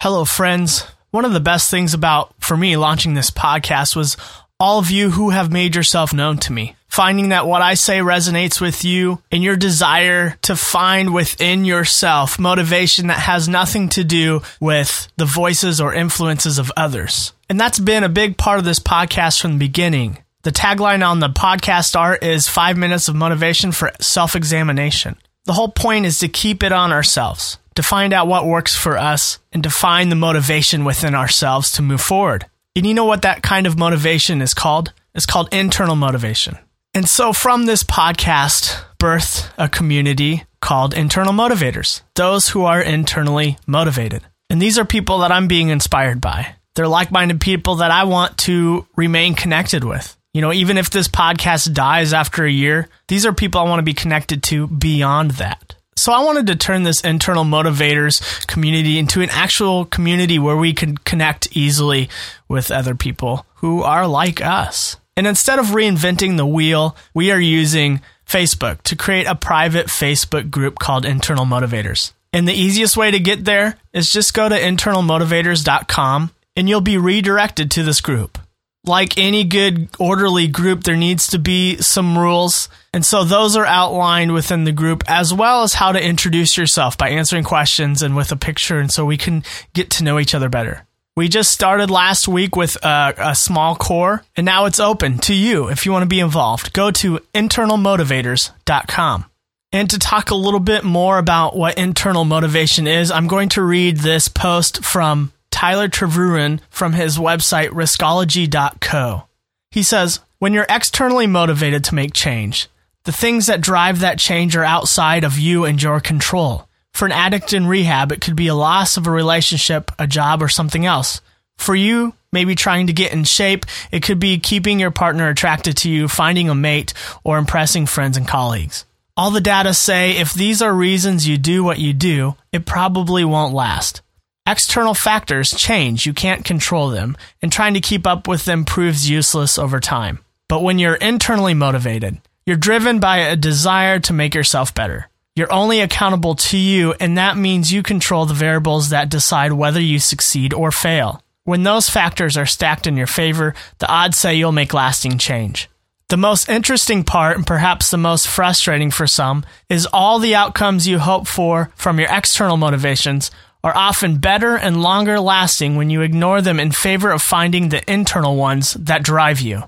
Hello, friends. One of the best things about, for me, launching this podcast was all of you who have made yourself known to me. Finding that what I say resonates with you and your desire to find within yourself motivation that has nothing to do with the voices or influences of others. And that's been a big part of this podcast from the beginning. The tagline on the podcast art is five minutes of motivation for self examination. The whole point is to keep it on ourselves to find out what works for us and to find the motivation within ourselves to move forward. And you know what that kind of motivation is called? It's called internal motivation. And so from this podcast birthed a community called internal motivators, those who are internally motivated. And these are people that I'm being inspired by. They're like minded people that I want to remain connected with. You know, even if this podcast dies after a year, these are people I want to be connected to beyond that. So I wanted to turn this internal motivators community into an actual community where we can connect easily with other people who are like us. And instead of reinventing the wheel, we are using Facebook to create a private Facebook group called Internal Motivators. And the easiest way to get there is just go to internalmotivators.com and you'll be redirected to this group like any good orderly group, there needs to be some rules. And so those are outlined within the group, as well as how to introduce yourself by answering questions and with a picture. And so we can get to know each other better. We just started last week with a, a small core, and now it's open to you if you want to be involved. Go to internalmotivators.com. And to talk a little bit more about what internal motivation is, I'm going to read this post from Tyler Tervooren from his website riskology.co. He says, When you're externally motivated to make change, the things that drive that change are outside of you and your control. For an addict in rehab, it could be a loss of a relationship, a job, or something else. For you, maybe trying to get in shape, it could be keeping your partner attracted to you, finding a mate, or impressing friends and colleagues. All the data say if these are reasons you do what you do, it probably won't last. External factors change, you can't control them, and trying to keep up with them proves useless over time. But when you're internally motivated, you're driven by a desire to make yourself better. You're only accountable to you, and that means you control the variables that decide whether you succeed or fail. When those factors are stacked in your favor, the odds say you'll make lasting change. The most interesting part, and perhaps the most frustrating for some, is all the outcomes you hope for from your external motivations are often better and longer lasting when you ignore them in favor of finding the internal ones that drive you.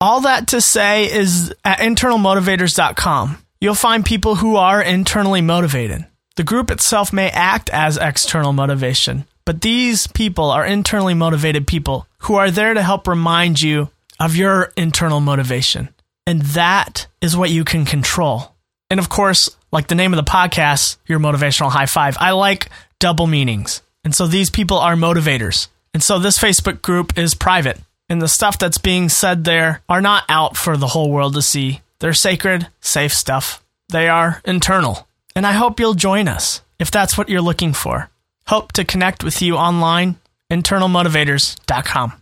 All that to say is at internalmotivators.com, you'll find people who are internally motivated. The group itself may act as external motivation, but these people are internally motivated people who are there to help remind you of your internal motivation. And that is what you can control. And of course, like the name of the podcast, your motivational high five, I like double meanings. And so these people are motivators. And so this Facebook group is private. And the stuff that's being said there are not out for the whole world to see. They're sacred, safe stuff. They are internal. And I hope you'll join us if that's what you're looking for. Hope to connect with you online, internalmotivators.com.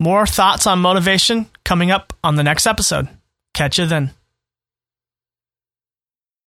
More thoughts on motivation coming up on the next episode. Catch you then.